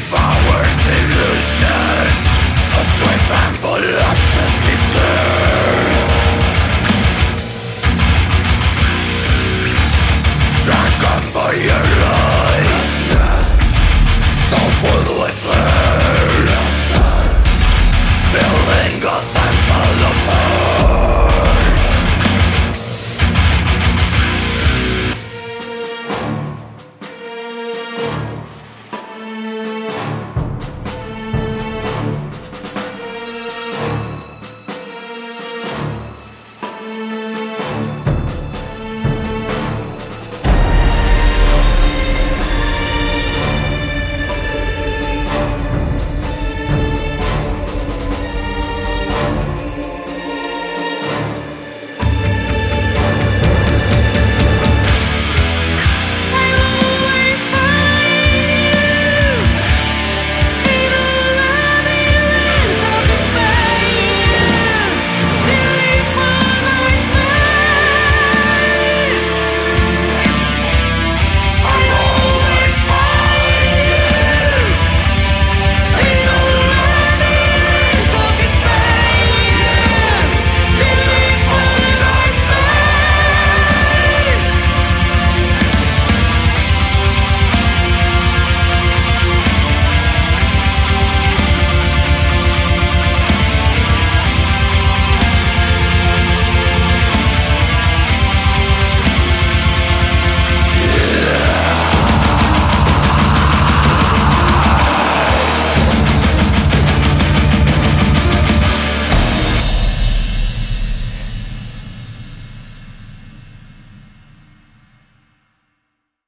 devours illusions A sweep and voluptuous deserve